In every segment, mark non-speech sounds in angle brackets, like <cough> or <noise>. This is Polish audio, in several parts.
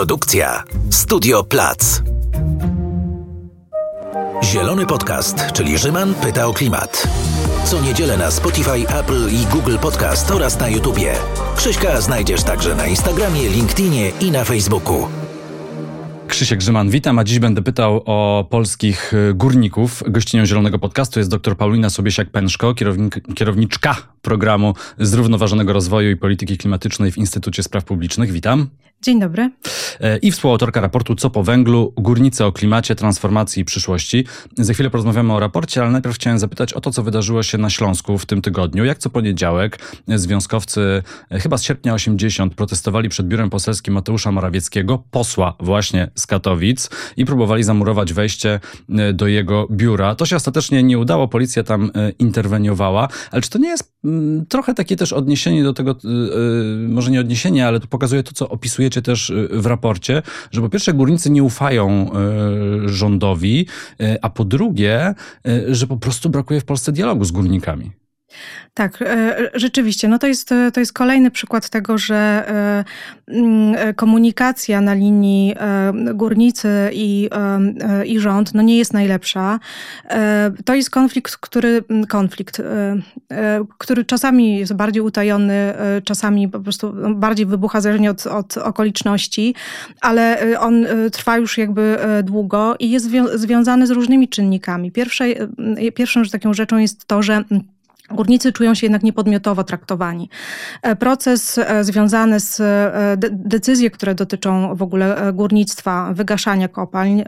Produkcja Studio Plac. Zielony Podcast, czyli Rzyman pyta o klimat. Co niedzielę na Spotify, Apple i Google Podcast oraz na YouTubie. Krzyśka znajdziesz także na Instagramie, LinkedInie i na Facebooku. Krzysiek Grzyman, witam, a dziś będę pytał o polskich y, górników. Gościnią Zielonego Podcastu jest dr Paulina Sobiesiak-Pęczko, kierownik, kierowniczka programu Zrównoważonego Rozwoju i Polityki Klimatycznej w Instytucie Spraw Publicznych. Witam. Dzień dobry. E, I współautorka raportu Co po węglu? Górnicy o klimacie, transformacji i przyszłości. Za chwilę porozmawiamy o raporcie, ale najpierw chciałem zapytać o to, co wydarzyło się na Śląsku w tym tygodniu. Jak co poniedziałek związkowcy e, chyba z sierpnia 80 protestowali przed biurem poselskim Mateusza Morawieckiego, posła właśnie z Katowic i próbowali zamurować wejście e, do jego biura. To się ostatecznie nie udało, policja tam interweniowała, ale czy to nie jest trochę takie też odniesienie do tego, może nie odniesienie, ale to pokazuje to, co opisuje też y, w raporcie, że po pierwsze górnicy nie ufają y, rządowi, y, a po drugie, że po prostu brakuje w Polsce dialogu z górnikami. Tak, e, rzeczywiście. No to, jest, to jest kolejny przykład tego, że e, mm, komunikacja na linii e, górnicy i, i rząd no nie jest najlepsza. To jest konflikt, który, konflikt, który czasami jest bardziej utajony, czasami po prostu bardziej wybucha zależnie od, od okoliczności, ale on trwa już jakby długo i jest związany z różnymi czynnikami. Pierwsze, pierwszą taką rzeczą jest to, że Górnicy czują się jednak niepodmiotowo traktowani. E, proces e, związany z e, decyzje, które dotyczą w ogóle górnictwa, wygaszania kopalń,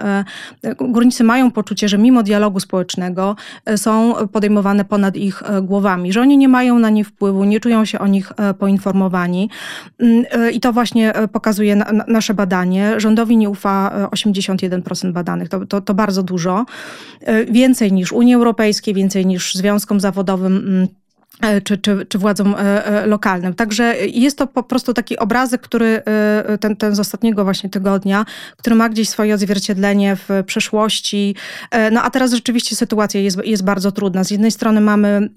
górnicy mają poczucie, że mimo dialogu społecznego są podejmowane ponad ich głowami, że oni nie mają na nie wpływu, nie czują się o nich poinformowani. Mm, I to właśnie pokazuje nasze badanie. Rządowi nie ufa 81% badanych. To, to, to bardzo dużo. Więcej niż Unii Europejskiej, więcej niż związkom zawodowym czy, czy, czy władzom e, e, lokalnym. Także jest to po prostu taki obrazek, który ten, ten z ostatniego właśnie tygodnia, który ma gdzieś swoje odzwierciedlenie w przeszłości. No a teraz rzeczywiście sytuacja jest, jest bardzo trudna. Z jednej strony mamy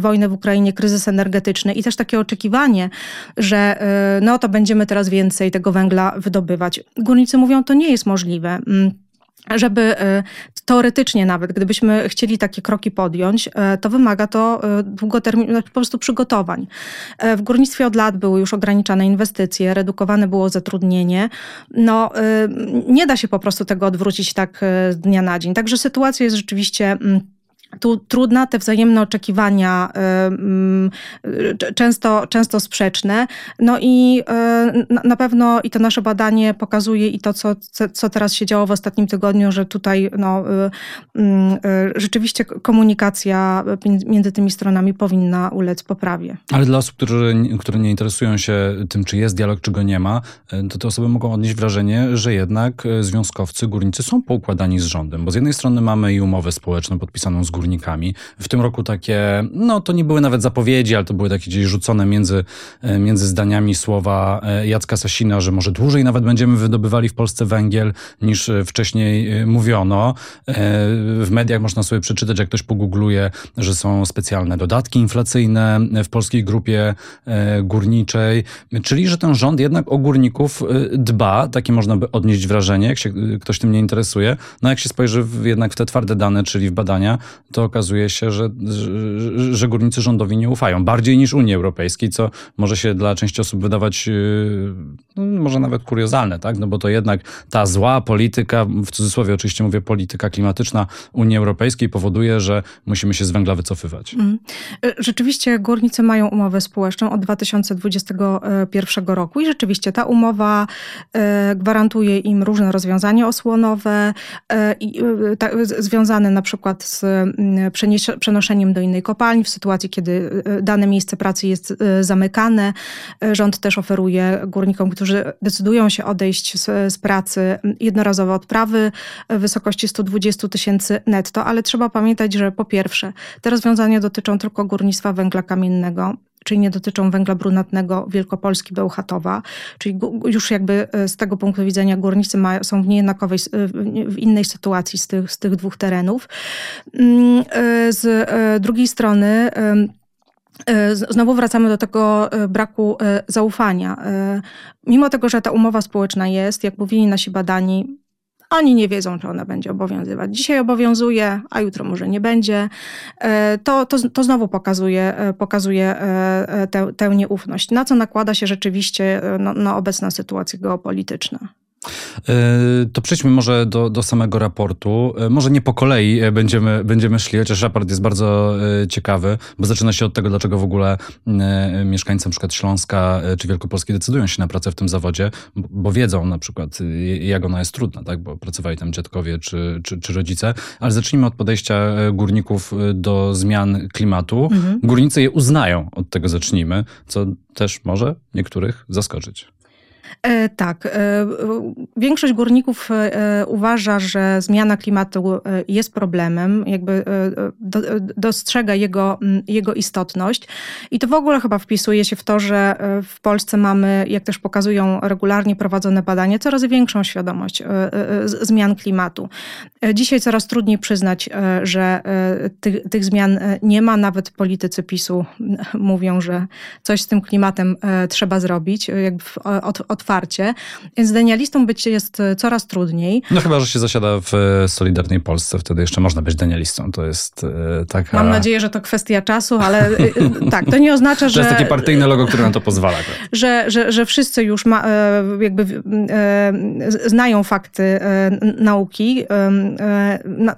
wojnę w Ukrainie, kryzys energetyczny i też takie oczekiwanie, że no to będziemy teraz więcej tego węgla wydobywać. Górnicy mówią, to nie jest możliwe. Żeby e, teoretycznie nawet, gdybyśmy chcieli takie kroki podjąć, e, to wymaga to e, długoterminowych, znaczy po prostu przygotowań. W górnictwie od lat były już ograniczane inwestycje, redukowane było zatrudnienie. No, nie da się po prostu tego odwrócić tak z dnia na dzień. Także sytuacja jest rzeczywiście mm, tu trudna, te wzajemne oczekiwania y, często, często sprzeczne. No i y, na pewno i to nasze badanie pokazuje i to, co, co teraz się działo w ostatnim tygodniu, że tutaj no, y, rzeczywiście komunikacja między tymi stronami powinna ulec poprawie. Ale dla osób, które, które nie interesują się tym, czy jest dialog, czy go nie ma, to te osoby mogą odnieść wrażenie, że jednak związkowcy, górnicy są poukładani z rządem, bo z jednej strony mamy i umowę społeczną podpisaną z górnikami. W tym roku takie, no to nie były nawet zapowiedzi, ale to były takie gdzieś rzucone między, e, między zdaniami słowa e, Jacka Sasina, że może dłużej nawet będziemy wydobywali w Polsce węgiel niż e, wcześniej mówiono. W mediach można sobie przeczytać, jak ktoś pogoogluje, że są specjalne dodatki inflacyjne w polskiej grupie górniczej, czyli że ten rząd jednak o górników dba, takie można by odnieść wrażenie, jak się ktoś tym nie interesuje. No jak się spojrzy w, jednak w te twarde dane, czyli w badania, to okazuje się, że, że, że górnicy rządowi nie ufają. Bardziej niż Unii Europejskiej, co może się dla części osób wydawać yy, no, może nawet kuriozalne, tak? No bo to jednak ta zła polityka, w cudzysłowie oczywiście mówię polityka klimatyczna Unii Europejskiej powoduje, że musimy się z węgla wycofywać. Mm. Rzeczywiście górnicy mają umowę społeczną od 2021 roku i rzeczywiście ta umowa e, gwarantuje im różne rozwiązania osłonowe e, związane na przykład z przenoszeniem do innej kopalni w sytuacji, kiedy e, dane miejsce pracy jest e, zamykane. E, rząd też oferuje górnikom, którzy decydują się odejść z, z pracy, jednorazowe odprawy w wysokości 120 tysięcy netto, ale trzeba pamiętać, że po pierwsze, te rozwiązania dotyczą tylko górnictwa węgla kamiennego czyli nie dotyczą węgla brunatnego Wielkopolski, Bełchatowa, czyli już jakby e, z tego punktu widzenia górnicy są w niejednakowej, e, w innej sytuacji z tych, z tych dwóch terenów. Mm, e, z drugiej strony Znowu wracamy do tego braku zaufania. Mimo tego, że ta umowa społeczna jest, jak mówili nasi badani, oni nie wiedzą, czy ona będzie obowiązywać. Dzisiaj obowiązuje, a jutro może nie będzie. E, to, to, to znowu pokazuje, e, pokazuje e, tę, tę nieufność, na co nakłada się rzeczywiście no, no obecna sytuacja geopolityczna. E, to przejdźmy może do, do samego raportu. E, może nie po kolei e, będziemy, będziemy szli, chociaż raport jest bardzo ciekawy, bo zaczyna się od tego, dlaczego w ogóle mieszkańcy np. Śląska czy Wielkopolski decydują się na pracę w tym zawodzie, bo wiedzą na przykład, jak ona jest trudna, tak? bo pracowali tam dziadkowie czy, czy, czy rodzice. Ale zacznijmy od podejścia górników do zmian klimatu. Mhm. Górnicy je uznają, od tego zacznijmy, co też może niektórych zaskoczyć. E, tak. E, większość górników e, uważa, że zmiana klimatu jest problemem, jakby dostrzega jego, jego istotność. I to w ogóle chyba wpisuje się w to, że w Polsce mamy, jak też pokazują regularnie prowadzone badania, coraz większą świadomość zmian klimatu. Dzisiaj coraz trudniej przyznać, że tych, tych zmian nie ma. Nawet politycy PiSu mówią, że coś z tym klimatem trzeba zrobić, jakby otwarcie otwarcie, więc denialistą być jest e, coraz trudniej. No chyba, że się zasiada w e, Solidarnej Polsce, wtedy jeszcze można być denialistą. To jest e, taka... Mam nadzieję, że to kwestia czasu, ale <laughs> tak, to nie oznacza, że... To jest takie partyjne logo, które na to pozwala. Tak? Że, że, że wszyscy już ma, jakby znają fakty nauki,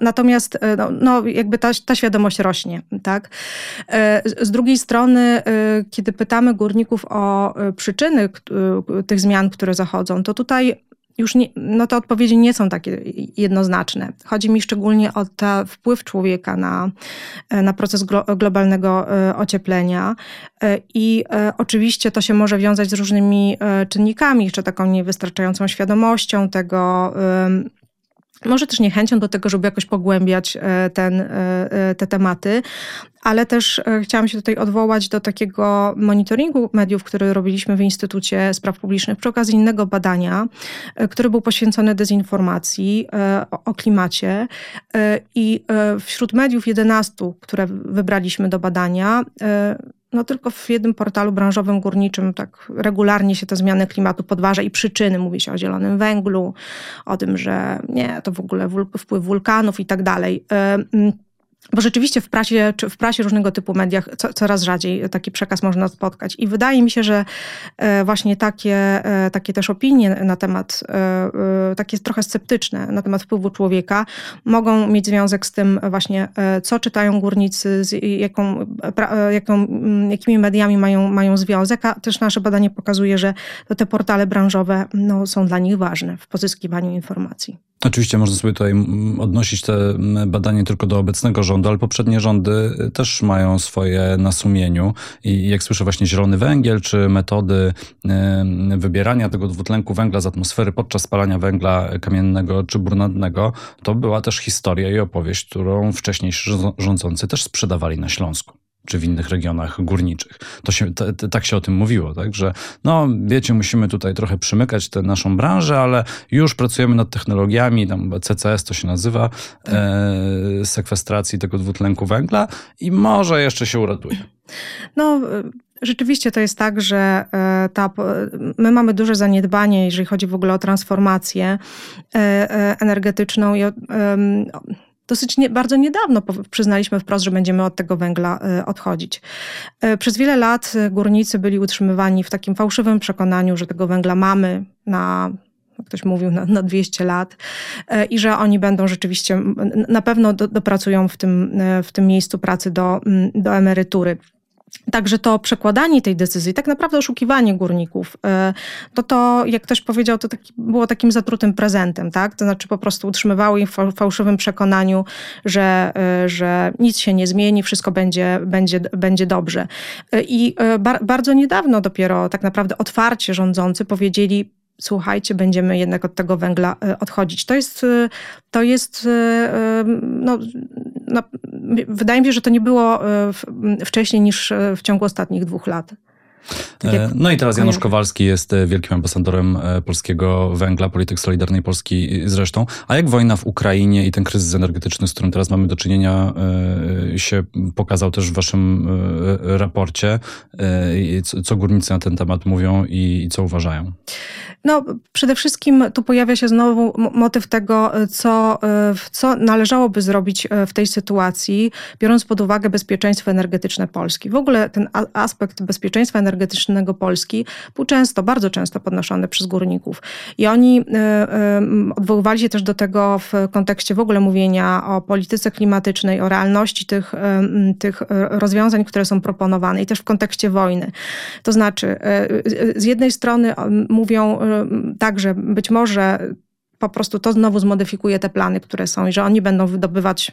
natomiast no, no, jakby ta, ta świadomość rośnie, tak? Z drugiej strony, kiedy pytamy górników o przyczyny tych zmian, które zachodzą, to tutaj już nie, no te odpowiedzi nie są takie jednoznaczne. Chodzi mi szczególnie o ten wpływ człowieka na, na proces globalnego e, ocieplenia e, i e, oczywiście to się może wiązać z różnymi czynnikami, jeszcze taką niewystarczającą świadomością tego, może też niechęcią do tego, żeby jakoś pogłębiać ten, te tematy, ale też e, chciałam się tutaj odwołać do takiego monitoringu mediów, który robiliśmy w Instytucie Spraw Publicznych przy okazji innego badania, e, który był poświęcony dezinformacji e, o, klimacie. I wśród mediów 11, które wybraliśmy do badania, no tylko w jednym portalu branżowym górniczym tak regularnie się te zmiany klimatu podważa i przyczyny. Mówi się o zielonym węglu, o tym, że nie, to w ogóle wpływ wulkanów i tak dalej. Bo rzeczywiście w prasie, czy w prasie różnego typu mediach co, coraz rzadziej taki przekaz można spotkać. I wydaje mi się, że e, właśnie takie, e, takie też opinie na temat, e, takie trochę sceptyczne na temat wpływu człowieka, mogą mieć związek z tym właśnie, co czytają górnicy, z jaką, jaką, jakimi mediami mają, mają związek, a też nasze badanie pokazuje, że te portale branżowe no, są dla nich ważne w pozyskiwaniu informacji. Oczywiście można sobie tutaj odnosić te badanie tylko do obecnego rządu, ale poprzednie rządy y, też mają swoje na sumieniu. I jak słyszę właśnie zielony węgiel, czy metody y, wybierania tego dwutlenku węgla z atmosfery podczas spalania węgla kamiennego czy brunatnego, to była też historia i opowieść, którą wcześniejsi rządzący też sprzedawali na Śląsku czy w innych regionach górniczych. To się, t, t, tak się o tym mówiło, tak? że no wiecie, musimy tutaj trochę przymykać tę naszą branżę, ale już pracujemy nad technologiami, tam CCS to się nazywa, tak. e, sekwestracji tego dwutlenku węgla i może jeszcze się uratuje. No, Rzeczywiście to jest tak, że e, ta, my mamy duże zaniedbanie, jeżeli chodzi w ogóle o transformację e, e, energetyczną i o, dosyć nie, bardzo niedawno przyznaliśmy wprost, że będziemy od tego węgla e, odchodzić. E, przez wiele lat górnicy byli utrzymywani w takim fałszywym przekonaniu, że tego węgla mamy na ktoś mówił, na, na 200 lat i że oni będą rzeczywiście, na pewno do, dopracują w tym, w tym miejscu pracy do, do emerytury. Także to przekładanie tej decyzji, tak naprawdę oszukiwanie górników, e, to to, jak ktoś powiedział, to taki, było takim zatrutym prezentem, tak? To znaczy po prostu utrzymywały ich w fałszywym przekonaniu, że, e, że nic się nie zmieni, wszystko będzie, będzie, będzie dobrze. E, I bardzo niedawno dopiero tak naprawdę otwarcie rządzący powiedzieli, słuchajcie, będziemy jednak od tego węgla odchodzić. To jest, to jest no, no, wydaje mi się, że to nie było e, wcześniej niż e, w ciągu ostatnich dwóch lat. Tak jak... No i teraz Janusz Kowalski jest wielkim ambasadorem polskiego węgla, polityk Solidarnej Polski zresztą. A jak wojna w Ukrainie i ten kryzys energetyczny, z którym teraz mamy do czynienia, się pokazał też w waszym raporcie? Co górnicy na ten temat mówią i co uważają? No, przede wszystkim tu pojawia się znowu motyw tego, co, co należałoby zrobić w tej sytuacji, biorąc pod uwagę bezpieczeństwo energetyczne Polski. W ogóle ten aspekt bezpieczeństwa energetycznego Polski był często, bardzo często podnoszony przez górników. I oni odwoływali się też do tego w kontekście w ogóle mówienia o polityce klimatycznej, o realności tych, tych rozwiązań, które są proponowane i też w kontekście wojny. To znaczy, z jednej strony mówią tak, że być może po prostu to znowu zmodyfikuje te plany, które są i że oni będą wydobywać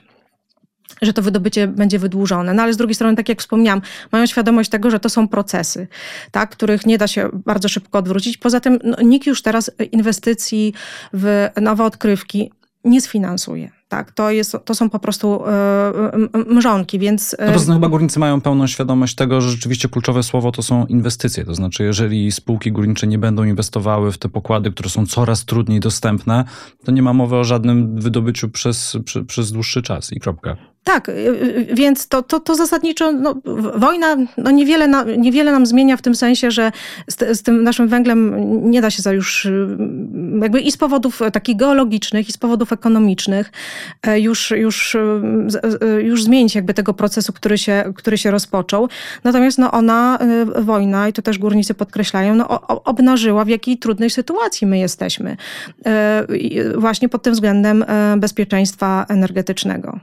że to wydobycie będzie wydłużone. No ale z drugiej strony, tak jak wspomniałam, mają świadomość tego, że to są procesy, tak, których nie da się bardzo szybko odwrócić. Poza tym no, nikt już teraz inwestycji w nowe odkrywki nie sfinansuje. Tak, to, jest, to są po prostu yy, mrzonki, więc... No to chyba górnicy mają pełną świadomość tego, że rzeczywiście kluczowe słowo to są inwestycje. To znaczy, jeżeli spółki górnicze nie będą inwestowały w te pokłady, które są coraz trudniej dostępne, to nie ma mowy o żadnym wydobyciu przez, przez, przez dłuższy czas i kropka. Tak, y, y, więc to, to, to zasadniczo no, wojna no niewiele, na, niewiele nam zmienia w tym sensie, że z, z, tym naszym węglem nie da się za już y, jakby i z powodów takich geologicznych, i z powodów ekonomicznych e, już, już, już zmienić jakby tego procesu, który się, który się rozpoczął. Natomiast no ona, wojna, i to też górnicy podkreślają, no, obnażyła w jakiej trudnej sytuacji my jesteśmy. E, właśnie pod tym względem e, bezpieczeństwa energetycznego.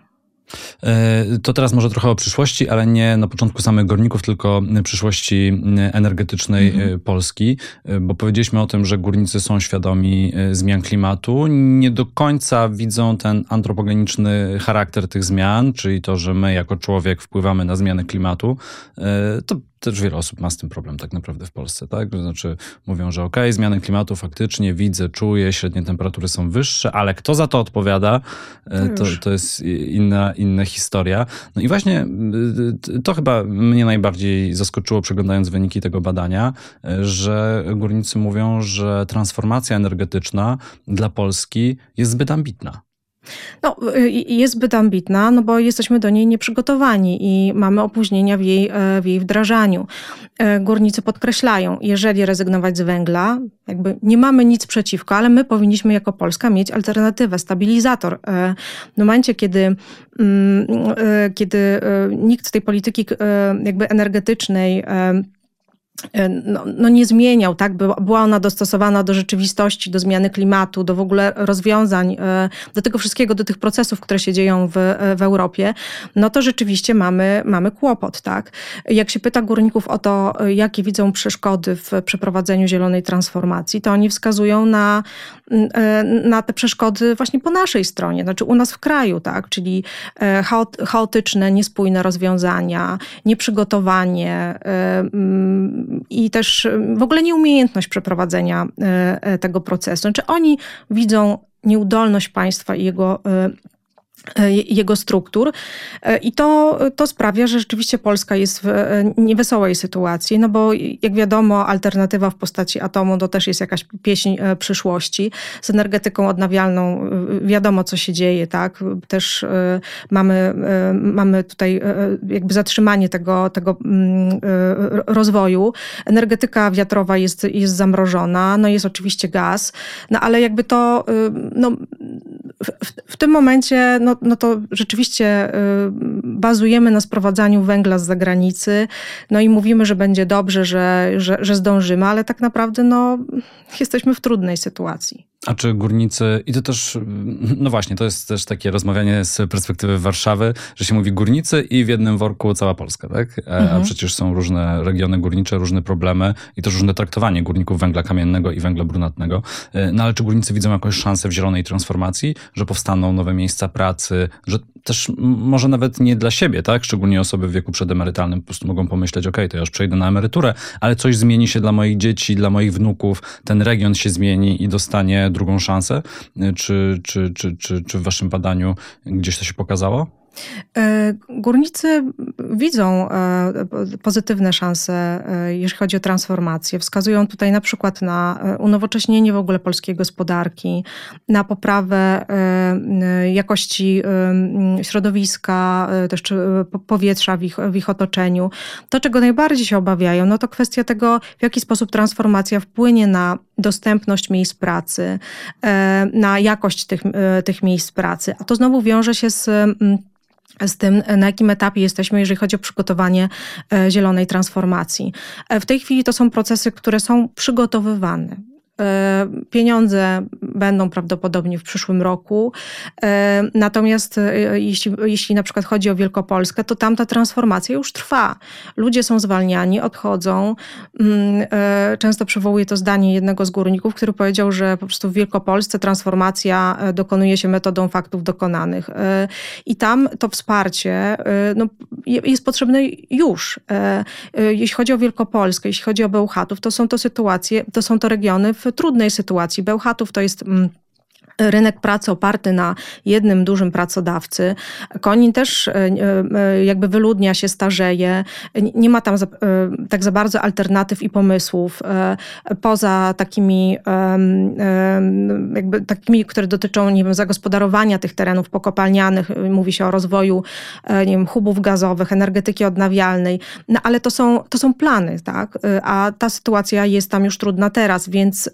E, to teraz może trochę o przyszłości, ale nie na początku samych górników, tylko przyszłości energetycznej mhm. E, Polski, e, bo powiedzieliśmy o tym, że górnicy są świadomi zmian klimatu. Nie do końca widzą ten antropogeniczny charakter tych zmian, czyli to, że my jako człowiek wpływamy na zmiany klimatu. To też wiele osób ma z tym problem tak naprawdę w Polsce, tak? To znaczy mówią, że okej, okay, zmiany klimatu faktycznie widzę, czuję, średnie temperatury są wyższe, ale kto za to odpowiada, e, to, to jest inna, inna historia. No i właśnie to chyba mnie najbardziej zaskoczyło przeglądając wyniki tego badania, e, że górnicy mówią, że transformacja energetyczna dla Polski jest zbyt ambitna. No, jest zbyt ambitna, no bo jesteśmy do niej nieprzygotowani i mamy opóźnienia w jej, e, w jej wdrażaniu. E, górnicy podkreślają, jeżeli rezygnować z węgla, jakby nie mamy nic przeciwko, ale my powinniśmy jako Polska mieć alternatywę, stabilizator. E, w momencie, kiedy, mm, kiedy nikt z tej polityki jakby energetycznej no, no, nie zmieniał, tak? Była ona dostosowana do rzeczywistości, do zmiany klimatu, do w ogóle rozwiązań, e, do tego wszystkiego, do tych procesów, które się dzieją w, e, w Europie, no to rzeczywiście mamy, mamy kłopot, tak? Jak się pyta górników o to, jakie widzą przeszkody w przeprowadzeniu zielonej transformacji, to oni wskazują na, na te przeszkody właśnie po naszej stronie, znaczy u nas w kraju, tak? Czyli chaotyczne, niespójne rozwiązania, nieprzygotowanie, i też w ogóle nieumiejętność przeprowadzenia e, e, tego procesu. Znaczy oni widzą nieudolność państwa i jego jego struktur. E, I to, to sprawia, że rzeczywiście Polska jest w e, niewesołej sytuacji, no bo jak wiadomo, alternatywa w postaci atomu to też jest jakaś pieśń przyszłości. Z energetyką odnawialną wiadomo, co się dzieje, tak? Też mamy, mamy tutaj jakby zatrzymanie tego, tego mm, rozwoju. Energetyka wiatrowa jest, jest zamrożona, no jest oczywiście gaz, no ale jakby to, no, w, w tym momencie, no, no to rzeczywiście y, bazujemy na sprowadzaniu węgla z zagranicy, no i mówimy, że będzie dobrze, że, że, że zdążymy, ale tak naprawdę no, jesteśmy w trudnej sytuacji. A czy górnicy, i to też, no właśnie, to jest też takie rozmawianie z perspektywy Warszawy, że się mówi górnicy i w jednym worku cała Polska, tak? E, mhm. A przecież są różne regiony górnicze, różne problemy i też różne traktowanie górników węgla kamiennego i węgla brunatnego. E, no ale czy górnicy widzą jakąś szansę w zielonej transformacji, że powstaną nowe miejsca pracy, że też może nawet nie dla siebie, tak? Szczególnie osoby w wieku przedemerytalnym po prostu mogą pomyśleć, ok, to ja już przejdę na emeryturę, ale coś zmieni się dla moich dzieci, dla moich wnuków, ten region się zmieni i dostanie drugą szansę? Czy, czy, czy, czy, czy w waszym badaniu gdzieś to się pokazało? Górnicy widzą pozytywne szanse, jeśli chodzi o transformację. Wskazują tutaj na przykład na unowocześnienie w ogóle polskiej gospodarki, na poprawę jakości środowiska, też powietrza w ich, w ich otoczeniu. To, czego najbardziej się obawiają, no to kwestia tego, w jaki sposób transformacja wpłynie na dostępność miejsc pracy, e, na jakość tych, e, tych miejsc pracy. A to znowu wiąże się z z tym, na jakim etapie jesteśmy, jeżeli chodzi o przygotowanie e, zielonej transformacji. W tej chwili to są procesy, które są przygotowywane. E, pieniądze będą prawdopodobnie w przyszłym roku. E, natomiast e, jeśli, jeśli na przykład chodzi o Wielkopolskę, to tam ta transformacja już trwa. Ludzie są zwalniani, odchodzą. Mm, często przywołuję to zdanie jednego z górników, który powiedział, że po prostu w Wielkopolsce transformacja dokonuje się metodą faktów dokonanych. I tam to wsparcie no, jest potrzebne już. Jeśli chodzi o Wielkopolskę, jeśli chodzi o Bełchatów, to są to sytuacje, to są to regiony w trudnej sytuacji. Bełchatów to jest mm, rynek pracy oparty na jednym dużym pracodawcy. Konin też e, e, jakby wyludnia się, starzeje. Nie ma tam e, tak za bardzo alternatyw i pomysłów poza takimi jakby takimi, które dotyczą nie wiem, zagospodarowania tych terenów pokopalnianych. Mówi się o rozwoju nie wiem, hubów gazowych, energetyki odnawialnej. No ale to są, to są plany, tak? A ta sytuacja jest tam już trudna teraz, więc,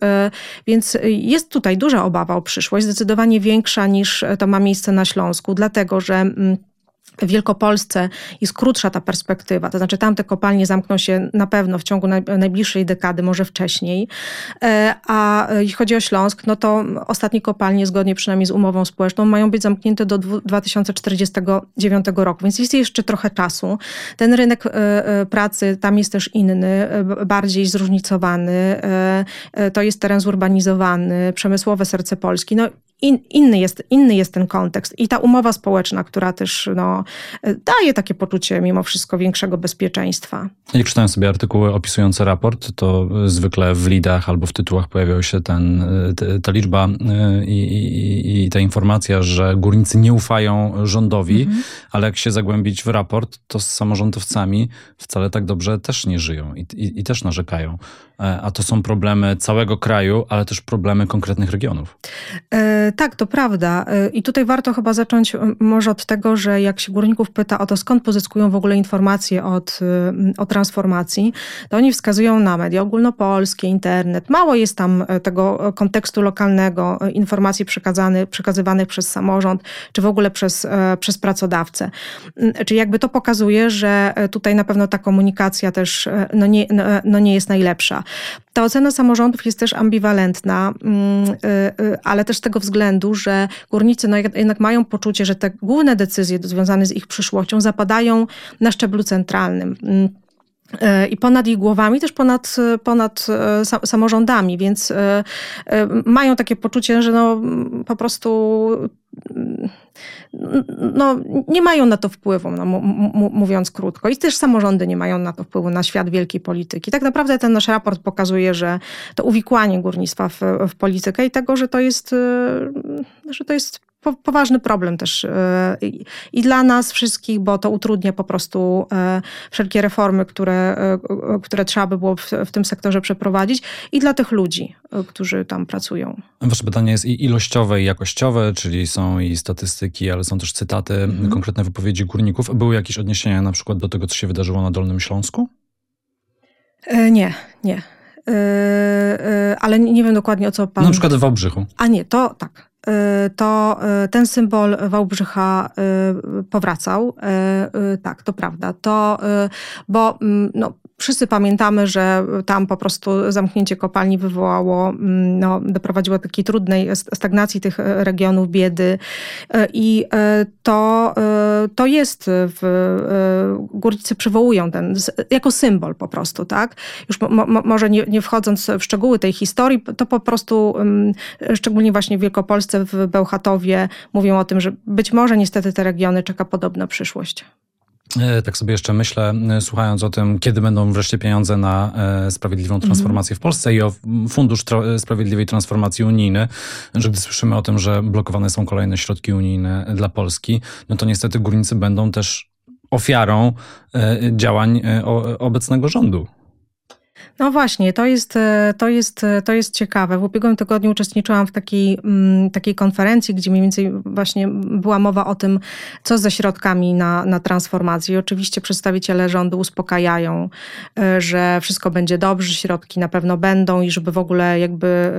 więc jest tutaj duża obawa o przyszłość przyszłość zdecydowanie większa niż to ma miejsce na Śląsku, dlatego że mm, w Wielkopolsce jest krótsza ta perspektywa, to znaczy tamte kopalnie zamkną się na pewno w ciągu najbliższej dekady, może wcześniej. E, a jeśli chodzi o Śląsk, no to ostatnie kopalnie, zgodnie przynajmniej z umową społeczną, mają być zamknięte do 2049 roku, więc jest jeszcze trochę czasu. Ten rynek e, e, pracy tam jest też inny, bardziej zróżnicowany. To jest teren zurbanizowany, przemysłowe serce Polski. No in, inny, jest, inny jest ten kontekst. I ta umowa społeczna, która też no, daje takie poczucie mimo wszystko większego bezpieczeństwa. Jak czytałem sobie artykuły opisujące raport, to zwykle w lidach albo w tytułach pojawiała się ten, ta liczba y, i, i, i, ta informacja, że górnicy nie ufają rządowi, mhm. ale jak się zagłębić w raport, to z samorządowcami wcale tak dobrze też nie żyją i, i, i też narzekają. E, a to są problemy całego kraju, ale też problemy konkretnych regionów. E, tak, to prawda. E, I tutaj warto chyba zacząć może od tego, że jak się górników pyta o to, skąd pozyskują w ogóle informacje od, o transformacji, to oni wskazują na media ogólnopolskie, internet. Mało jest tam tego kontekstu lokalnego, informacji przekazywanych przez samorząd, czy w ogóle przez, przez pracodawcę. Czyli jakby to pokazuje, że tutaj na pewno ta komunikacja też no nie, no, no nie jest najlepsza. Ta ocena samorządów jest też ambiwalentna, mm, y, y, ale też z tego względu, że górnicy no jednak mają poczucie, że te główne decyzje związane z ich przyszłością zapadają na szczeblu centralnym mm, y, i ponad ich głowami, też ponad, ponad samorządami, więc mają takie poczucie, że no po prostu no, nie mają na to wpływu, no, mówiąc krótko. I też samorządy nie mają na to wpływu, na świat wielkiej polityki. Tak naprawdę ten nasz raport pokazuje, że to uwikłanie górnictwa w, w politykę i tego, że to jest, y, że to jest poważny problem też e, i dla nas wszystkich, bo to utrudnia po prostu e, wszelkie reformy, które, e, które trzeba by było w, w tym sektorze przeprowadzić i dla tych ludzi, którzy tam pracują. Wasze pytanie jest i ilościowe, i jakościowe, czyli są i statystyki, ale są też cytaty, mhm. konkretne wypowiedzi górników. Były jakieś odniesienia na przykład do tego, co się wydarzyło na Dolnym Śląsku? nie, nie. ale nie wiem dokładnie o co pan... Na przykład w Wałbrzychu. A nie, to tak. Y, to y, ten symbol Wałbrzycha y, powracał. Tak, to prawda. To, bo mm, no, wszyscy pamiętamy, że tam po prostu zamknięcie kopalni wywołało, mm, no, doprowadziło do takiej trudnej stagnacji tych regionów, biedy. I to, to jest, w, górnicy przywołują ten jako symbol po prostu, tak? Już mo, może nie, nie wchodząc w szczegóły tej historii, to po prostu, mm, szczególnie właśnie w Wielkopolsce, w Bełchatowie mówią o tym, że być może niestety te regiony czeka podobna przyszłość. E, tak sobie jeszcze myślę, e, słuchając o tym, kiedy będą wreszcie pieniądze na e, sprawiedliwą mhm. transformację w Polsce i o Fundusz Sprawiedliwej Transformacji Unijny, że gdy słyszymy o tym, że blokowane są kolejne środki unijne dla Polski, no to niestety górnicy będą też ofiarą działań obecnego rządu. No właśnie, to jest, e, to, jest, e, to jest ciekawe. W ubiegłym tygodniu uczestniczyłam w takiej, mm, takiej konferencji, gdzie mniej więcej właśnie była mowa o tym, co ze środkami na, na transformację. I oczywiście przedstawiciele rządu uspokajają, e, że wszystko będzie dobrze, środki na pewno będą i żeby w ogóle jakby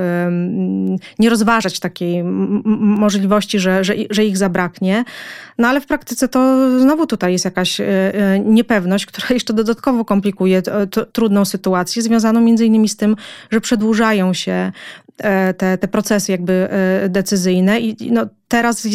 nie rozważać takiej możliwości, że, że, że ich zabraknie. No ale w praktyce to znowu tutaj jest jakaś niepewność, która jeszcze dodatkowo komplikuje trudną sytuację związaną między innymi z tym, że przedłużają się e, te, te procesy jakby e, decyzyjne i no, teraz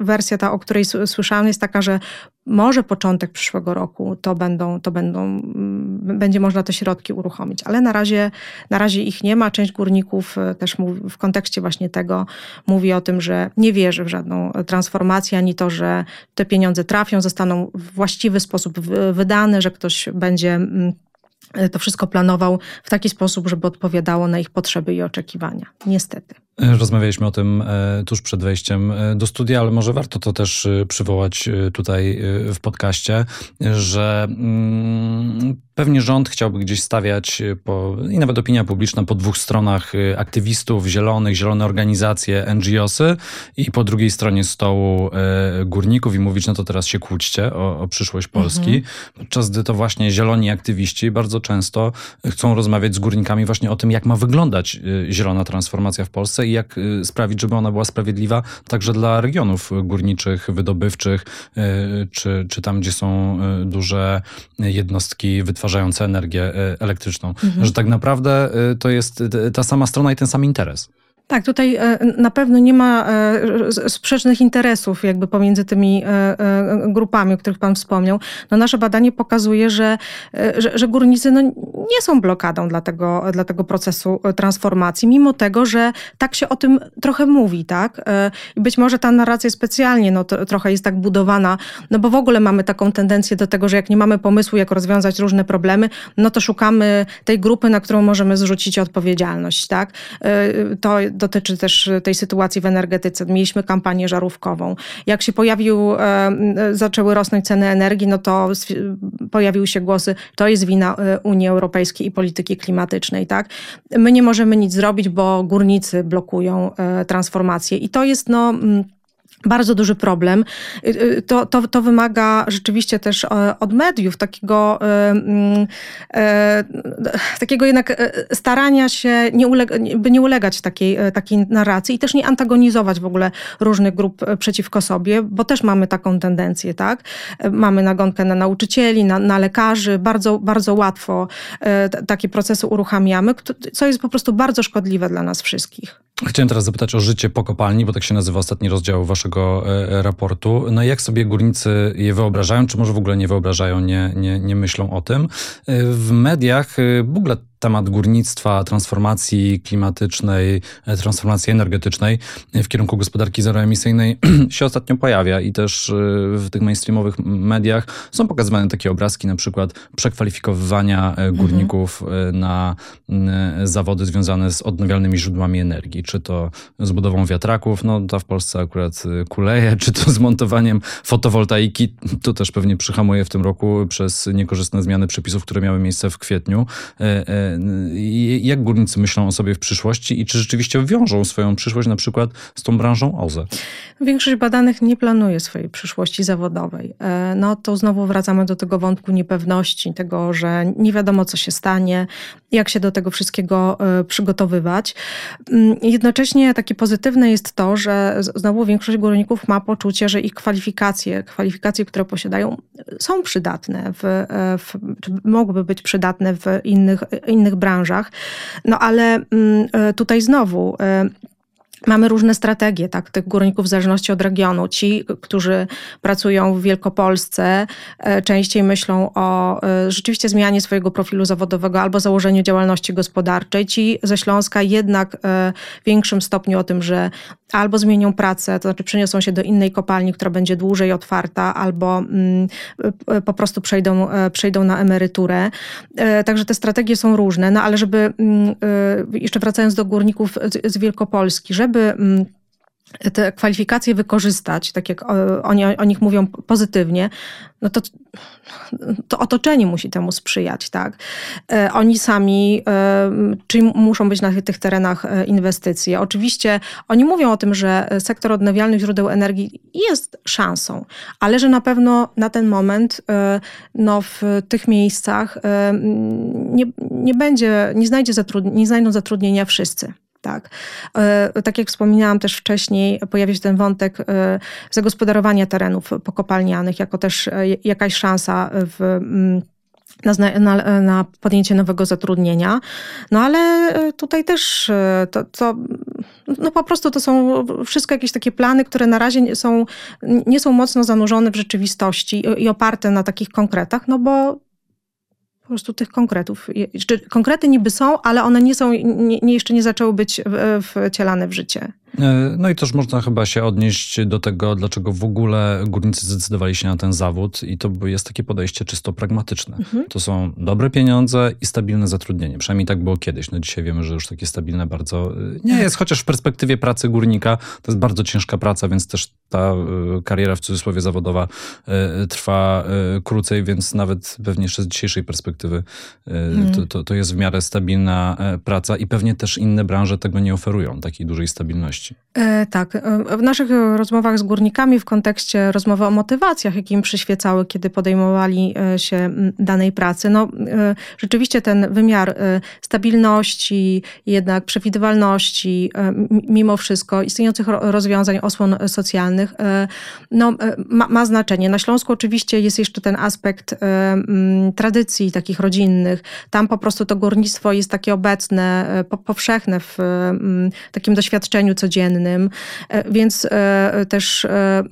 wersja ta, o której słyszałam jest taka, że może początek przyszłego roku to będą, to będą, mm, będzie można te środki uruchomić, ale na razie, na razie ich nie ma. Część górników e, też mówi, w kontekście właśnie tego mówi o tym, że nie wierzy w żadną transformację, ani to, że te pieniądze trafią, zostaną w właściwy sposób wydane, że ktoś będzie mm, to wszystko planował w taki sposób, żeby odpowiadało na ich potrzeby i oczekiwania. Niestety. Rozmawialiśmy o tym e, tuż przed wejściem e, do studia, ale może warto to też e, przywołać tutaj w podcaście, że mm, pewnie rząd chciałby gdzieś stawiać po, i nawet opinia publiczna po dwóch stronach aktywistów zielonych, zielone organizacje, NGOsy i po drugiej stronie stołu górników i mówić, no to teraz się kłóćcie o, o przyszłość Polski, mhm. podczas gdy to właśnie zieloni aktywiści bardzo często chcą rozmawiać z górnikami właśnie o tym, jak ma wyglądać zielona transformacja w Polsce i jak y, sprawić, żeby ona była sprawiedliwa także dla regionów górniczych, wydobywczych, y, czy, czy tam, gdzie są y, duże jednostki wytwarzające energię elektryczną. Mhm. Że tak naprawdę to jest ta sama strona i ten sam interes. Tak, tutaj e, na pewno nie ma e, sprzecznych interesów jakby pomiędzy tymi e, grupami, o których Pan wspomniał. No nasze badanie pokazuje, że, że, że górnicy no nie są blokadą dla tego, dla tego procesu transformacji, mimo tego, że tak się o tym trochę mówi, tak? I być może ta narracja specjalnie no, trochę jest tak budowana, no bo w ogóle mamy taką tendencję do tego, że jak nie mamy pomysłu, jak rozwiązać różne problemy, no to szukamy tej grupy, na którą możemy zrzucić odpowiedzialność, tak? To dotyczy też tej sytuacji w energetyce. Mieliśmy kampanię żarówkową. Jak się pojawił, e, zaczęły rosnąć ceny energii, no to pojawiły się głosy, to jest wina e, Unii Europejskiej i polityki klimatycznej, tak? My nie możemy nic zrobić, bo górnicy blokują e, transformację i to jest, no bardzo duży problem. Y, y, to, to, to wymaga rzeczywiście też e, od mediów takiego, e, mm, e, takiego jednak starania się, nie by nie ulegać takiej, takiej narracji i też nie antagonizować w ogóle różnych grup przeciwko sobie, bo też mamy taką tendencję, tak? Mamy nagonkę na nauczycieli, na, na lekarzy, bardzo, bardzo łatwo takie procesy uruchamiamy, co jest po prostu bardzo szkodliwe dla nas wszystkich. Chciałem teraz zapytać o życie po kopalni, bo tak się nazywa ostatni rozdział waszego e, raportu. No jak sobie górnicy je wyobrażają, czy może w ogóle nie wyobrażają, nie, nie, nie myślą o tym? E, w mediach e, w ogóle temat górnictwa, transformacji klimatycznej, e, transformacji energetycznej w kierunku gospodarki zeroemisyjnej <clears throat> się ostatnio pojawia i też e, w tych mainstreamowych mediach są pokazywane takie obrazki, na przykład przekwalifikowywania e, górników mhm. na zawody związane z odnawialnymi źródłami energii, czy to z budową wiatraków, no ta w Polsce akurat kuleje, czy to z montowaniem fotowoltaiki, to też pewnie przyhamuje w tym roku przez niekorzystne zmiany przepisów, które miały miejsce w kwietniu jak górnicy myślą o sobie w przyszłości i czy rzeczywiście wiążą swoją przyszłość na przykład z tą branżą OZE? Większość badanych nie planuje swojej przyszłości zawodowej. E, no to znowu wracamy do tego wątku niepewności, tego, że nie wiadomo co się stanie, jak się do tego wszystkiego e, przygotowywać. Mm, jednocześnie takie pozytywne jest to, że znowu większość górników ma poczucie, że ich kwalifikacje, kwalifikacje, które posiadają, są przydatne, w, e, w, czy mogłyby być przydatne w innych, innych branżach. No ale mm, e, tutaj znowu Mamy różne strategie tak, tych górników w zależności od regionu. Ci, którzy pracują w Wielkopolsce, e, częściej myślą o e, rzeczywiście zmianie swojego profilu zawodowego albo założeniu działalności gospodarczej. Ci ze Śląska jednak e, w większym stopniu o tym, że albo zmienią pracę, to znaczy przeniosą się do innej kopalni, która będzie dłużej otwarta, albo mm, po prostu przejdą, przejdą na emeryturę. Także te strategie są różne, no ale żeby, mm, jeszcze wracając do górników z Wielkopolski, żeby żeby mm, te kwalifikacje wykorzystać, tak jak oni o nich mówią pozytywnie, no to, to otoczenie musi temu sprzyjać, tak? E, oni sami, e, czyli muszą być na tych terenach e, inwestycje. Oczywiście oni mówią o tym, że sektor odnawialnych źródeł energii jest szansą, ale że na pewno na ten moment no, w tych miejscach nie, nie będzie, nie, znajdzie zatrudni- nie znajdą zatrudnienia wszyscy. Tak. E, tak jak wspominałam też wcześniej, pojawia się ten wątek e, zagospodarowania terenów pokopalnianych, jako też e, jakaś szansa w mm, na, na, na, podjęcie nowego zatrudnienia. No ale tutaj też to, to, no po prostu to są wszystko jakieś takie plany, które na razie są, nie są mocno zanurzone w rzeczywistości i oparte na takich konkretach, no bo po prostu tych konkretów. Konkrety niby są, ale one nie są, nie, jeszcze nie zaczęły być wcielane w życie. E, no i też można chyba się odnieść do tego, dlaczego w ogóle górnicy zdecydowali się na ten zawód i to jest takie podejście czysto pragmatyczne. Mhm. To są dobre pieniądze i stabilne zatrudnienie. Przynajmniej tak było kiedyś. No dzisiaj wiemy, że już takie stabilne bardzo y, nie tak. jest, chociaż w perspektywie pracy górnika to jest bardzo ciężka praca, więc też ta y, kariera w cudzysłowie zawodowa trwa krócej, więc nawet pewnie jeszcze z dzisiejszej perspektywy mhm. to, to, to jest w miarę stabilna e, praca i pewnie też inne branże tego nie oferują, takiej dużej stabilności. E, tak. E, w naszych rozmowach z górnikami w kontekście rozmowy o motywacjach, jakie im przyświecały, kiedy podejmowali e, się danej pracy, no rzeczywiście ten wymiar stabilności, jednak przewidywalności, mimo wszystko istniejących rozwiązań, osłon socjalnych, no, ma, ma znaczenie. Na Śląsku oczywiście jest jeszcze ten aspekt tradycji takich rodzinnych. Tam po prostu to górnictwo jest takie obecne, powszechne w takim doświadczeniu codziennym codziennym, e, więc e, też e,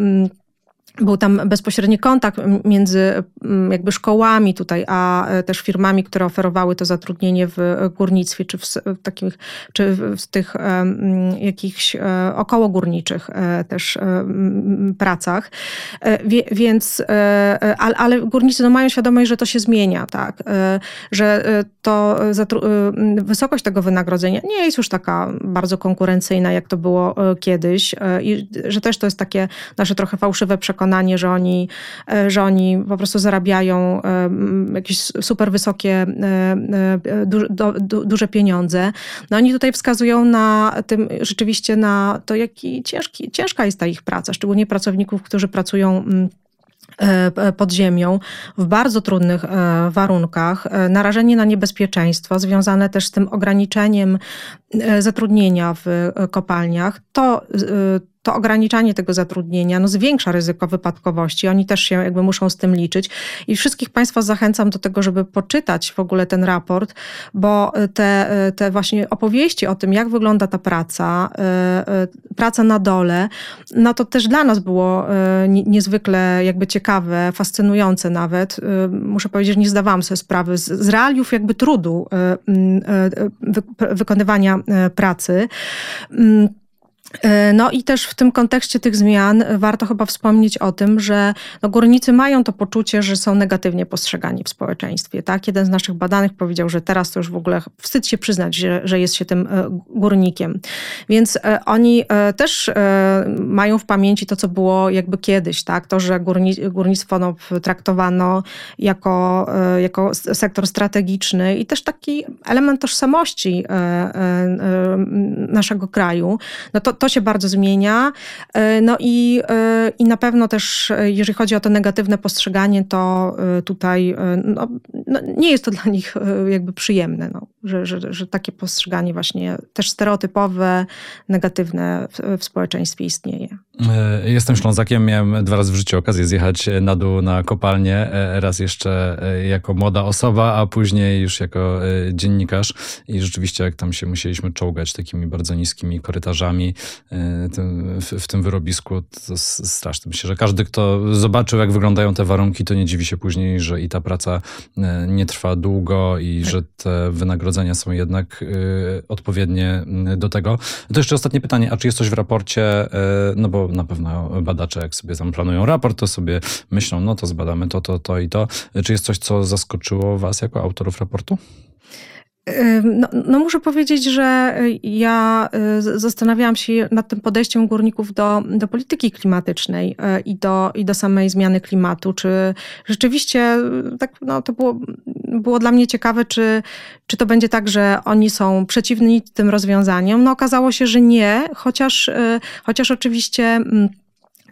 był tam bezpośredni kontakt między jakby szkołami tutaj, a e, też firmami, które oferowały to zatrudnienie w górnictwie, czy w, takich, czy w tych um, jakichś e, okołogórniczych e, też pracach. Wie, więc, ale, ale górnicy no, mają świadomość, że to się zmienia, tak, że to wysokość tego wynagrodzenia nie jest już taka bardzo konkurencyjna, jak to było kiedyś i że też to jest takie nasze trochę fałszywe przekonanie, przekonanie, że oni, e, że oni po prostu zarabiają e, jakieś super wysokie, e, du, du, duże pieniądze. No oni tutaj wskazują na tym rzeczywiście na to, jaki ciężki, ciężka jest ta ich praca, szczególnie pracowników, którzy pracują pod ziemią w bardzo trudnych warunkach, narażeni na niebezpieczeństwo, związane też z tym ograniczeniem zatrudnienia w kopalniach, to to ograniczanie tego zatrudnienia no, zwiększa ryzyko wypadkowości. Oni też się jakby muszą z tym liczyć. I wszystkich Państwa zachęcam do tego, żeby poczytać w ogóle ten raport, bo te, te właśnie opowieści o tym, jak wygląda ta praca, e, e, praca na dole, no to też dla nas było e, niezwykle jakby ciekawe, fascynujące nawet. Muszę powiedzieć, że nie zdawałam sobie sprawy z, z realiów jakby trudu wykonywania pracy. E, no i też w tym kontekście tych zmian warto chyba wspomnieć o tym, że no górnicy mają to poczucie, że są negatywnie postrzegani w społeczeństwie. Tak? Jeden z naszych badanych powiedział, że teraz to już w ogóle wstyd się przyznać, że, że jest się tym e, górnikiem. Więc e, oni też mają w pamięci to, co było jakby kiedyś. Tak? To, że górnictwo no, traktowano jako, jako sektor strategiczny i też taki element tożsamości naszego kraju. No to, to się bardzo zmienia. E, no i, e, i na pewno też, e, jeżeli chodzi o to negatywne postrzeganie, to tutaj no, no nie jest to dla nich jakby przyjemne, no, że, że, że takie postrzeganie właśnie też stereotypowe, negatywne w, w społeczeństwie istnieje. E, jestem Ślązakiem, miałem dwa razy w życiu okazję zjechać na dół na kopalnię, e, raz jeszcze e, jako młoda osoba, a później już jako dziennikarz i rzeczywiście jak tam się musieliśmy czołgać takimi bardzo niskimi korytarzami w tym wyrobisku, to straszne. Myślę, że każdy, kto zobaczył jak wyglądają te warunki, to nie dziwi się później, że i ta praca nie trwa długo i tak. że te wynagrodzenia są jednak odpowiednie do tego. To jeszcze ostatnie pytanie, a czy jest coś w raporcie, no bo na pewno badacze, jak sobie tam planują raport, to sobie myślą, no to zbadamy to, to, to i to. Czy jest coś, co zaskoczyło Was jako autorów raportu? No, no, muszę powiedzieć, że ja y, zastanawiałam się nad tym podejściem górników do, do polityki klimatycznej y, i do, i do samej zmiany klimatu. Czy rzeczywiście y, tak, no, to było, było dla mnie ciekawe, czy, czy to będzie tak, że oni są przeciwni tym rozwiązaniom. No okazało się, że nie, chociaż, chociaż oczywiście mm,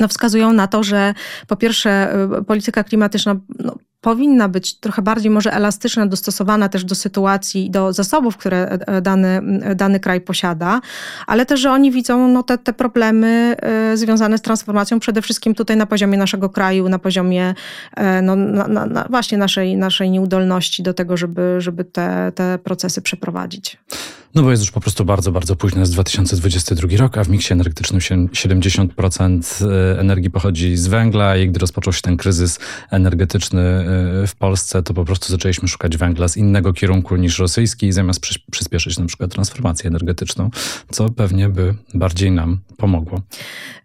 no, wskazują na to, że po pierwsze polityka klimatyczna no, powinna być trochę bardziej może elastyczna, dostosowana też do sytuacji do zasobów, które e, e, dany, dany kraj posiada, ale też, że oni widzą no, te, te problemy e, związane z transformacją przede wszystkim tutaj na poziomie naszego kraju, na poziomie no, na, na, właśnie naszej, naszej nieudolności do tego, żeby, żeby te, te procesy przeprowadzić. No bo jest już po prostu bardzo, bardzo późno. Jest 2022 rok, a w miksie energetycznym 70% energii pochodzi z węgla i gdy rozpoczął się ten kryzys energetyczny w Polsce, to po prostu zaczęliśmy szukać węgla z innego kierunku niż rosyjski, zamiast przyspieszyć na przykład transformację energetyczną, co pewnie by bardziej nam pomogło.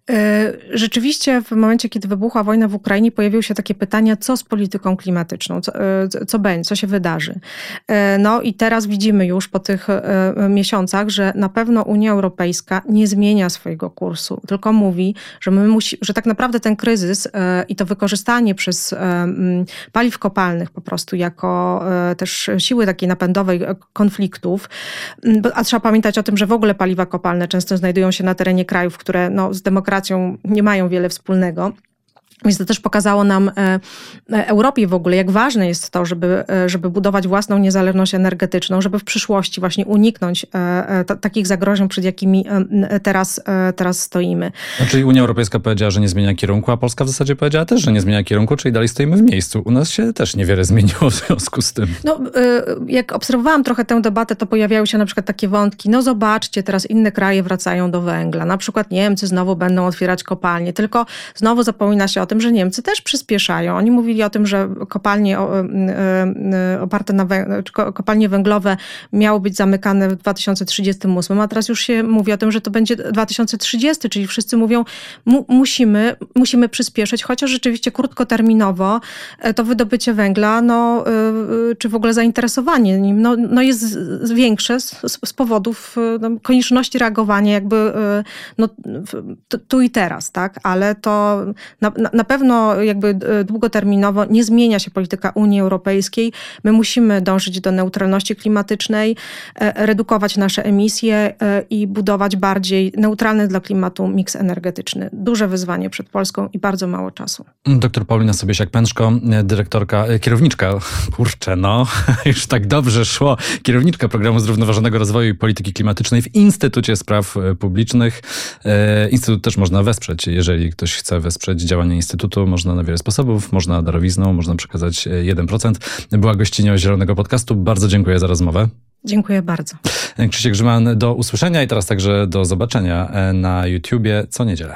E, rzeczywiście w momencie, kiedy wybuchła wojna w Ukrainie, pojawiły się takie pytania, co z polityką klimatyczną, co, e, co będzie, co się wydarzy. E, no i teraz widzimy już po tych miesiącach, że na pewno Unia Europejska nie zmienia swojego kursu, tylko mówi, że my musi, że tak naprawdę ten kryzys i to wykorzystanie przez paliw kopalnych po prostu jako też siły takiej napędowej konfliktów, a trzeba pamiętać o tym, że w ogóle paliwa kopalne często znajdują się na terenie krajów, które no, z demokracją nie mają wiele wspólnego. Więc to też pokazało nam, e, e, Europie w ogóle, jak ważne jest to, żeby, e, żeby budować własną niezależność energetyczną, żeby w przyszłości właśnie uniknąć takich zagrożeń, przed jakimi teraz, teraz stoimy. No, czyli Unia Europejska powiedziała, że nie zmienia kierunku, a Polska w zasadzie powiedziała też, że nie zmienia kierunku, czyli dalej stoimy w miejscu. U nas się też niewiele <laughs> zmieniło w związku z tym. No, jak obserwowałam trochę tę debatę, to pojawiały się na przykład takie wątki, no zobaczcie, teraz inne kraje wracają do węgla. Na przykład Niemcy znowu będą otwierać kopalnie, tylko znowu zapomina się o tym, że Niemcy też przyspieszają. Oni mówili o tym, że kopalnie oparte na kopalnie węglowe miały być zamykane w 2038, a teraz już się mówi o tym, że to będzie 2030, czyli wszyscy mówią, mu, musimy, musimy przyspieszyć, chociaż rzeczywiście krótkoterminowo e, to wydobycie węgla, no, e, e, czy w ogóle zainteresowanie nim, no, no jest większe z, z powodów no, konieczności reagowania jakby no, tu i teraz, tak? Ale to na, na, na pewno jakby e, długoterminowo nie zmienia się polityka Unii Europejskiej. My musimy dążyć do neutralności klimatycznej, e, redukować nasze emisje e, i budować bardziej neutralny dla klimatu miks energetyczny. Duże wyzwanie przed Polską i bardzo mało czasu. Doktor Paulina Sobiesiak-Pęczko, dyrektorka, kierowniczka, <laughs> kurczę no, <laughs> już tak dobrze szło, kierowniczka Programu Zrównoważonego Rozwoju i Polityki Klimatycznej w Instytucie Spraw Publicznych. Instytut też można wesprzeć, jeżeli ktoś chce wesprzeć działania Instytutu Instytutu można na wiele sposobów, można darowizną, można przekazać 1%. E, Była gościnią Zielonego Podcastu. Bardzo dziękuję za rozmowę. Dziękuję bardzo. Krzysiek Grzyman, do usłyszenia i teraz także do zobaczenia e, na YouTubie co niedzielę.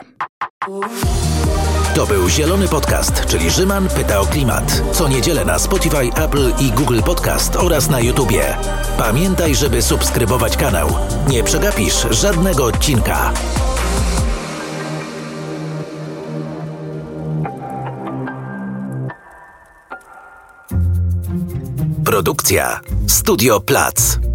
To był Zielony Podcast, czyli Rzyman pyta o klimat. Co niedzielę na Spotify, Apple i Google Podcast oraz na YouTubie. Pamiętaj, żeby subskrybować kanał. Nie przegapisz żadnego odcinka. Produkcja Studio Plac.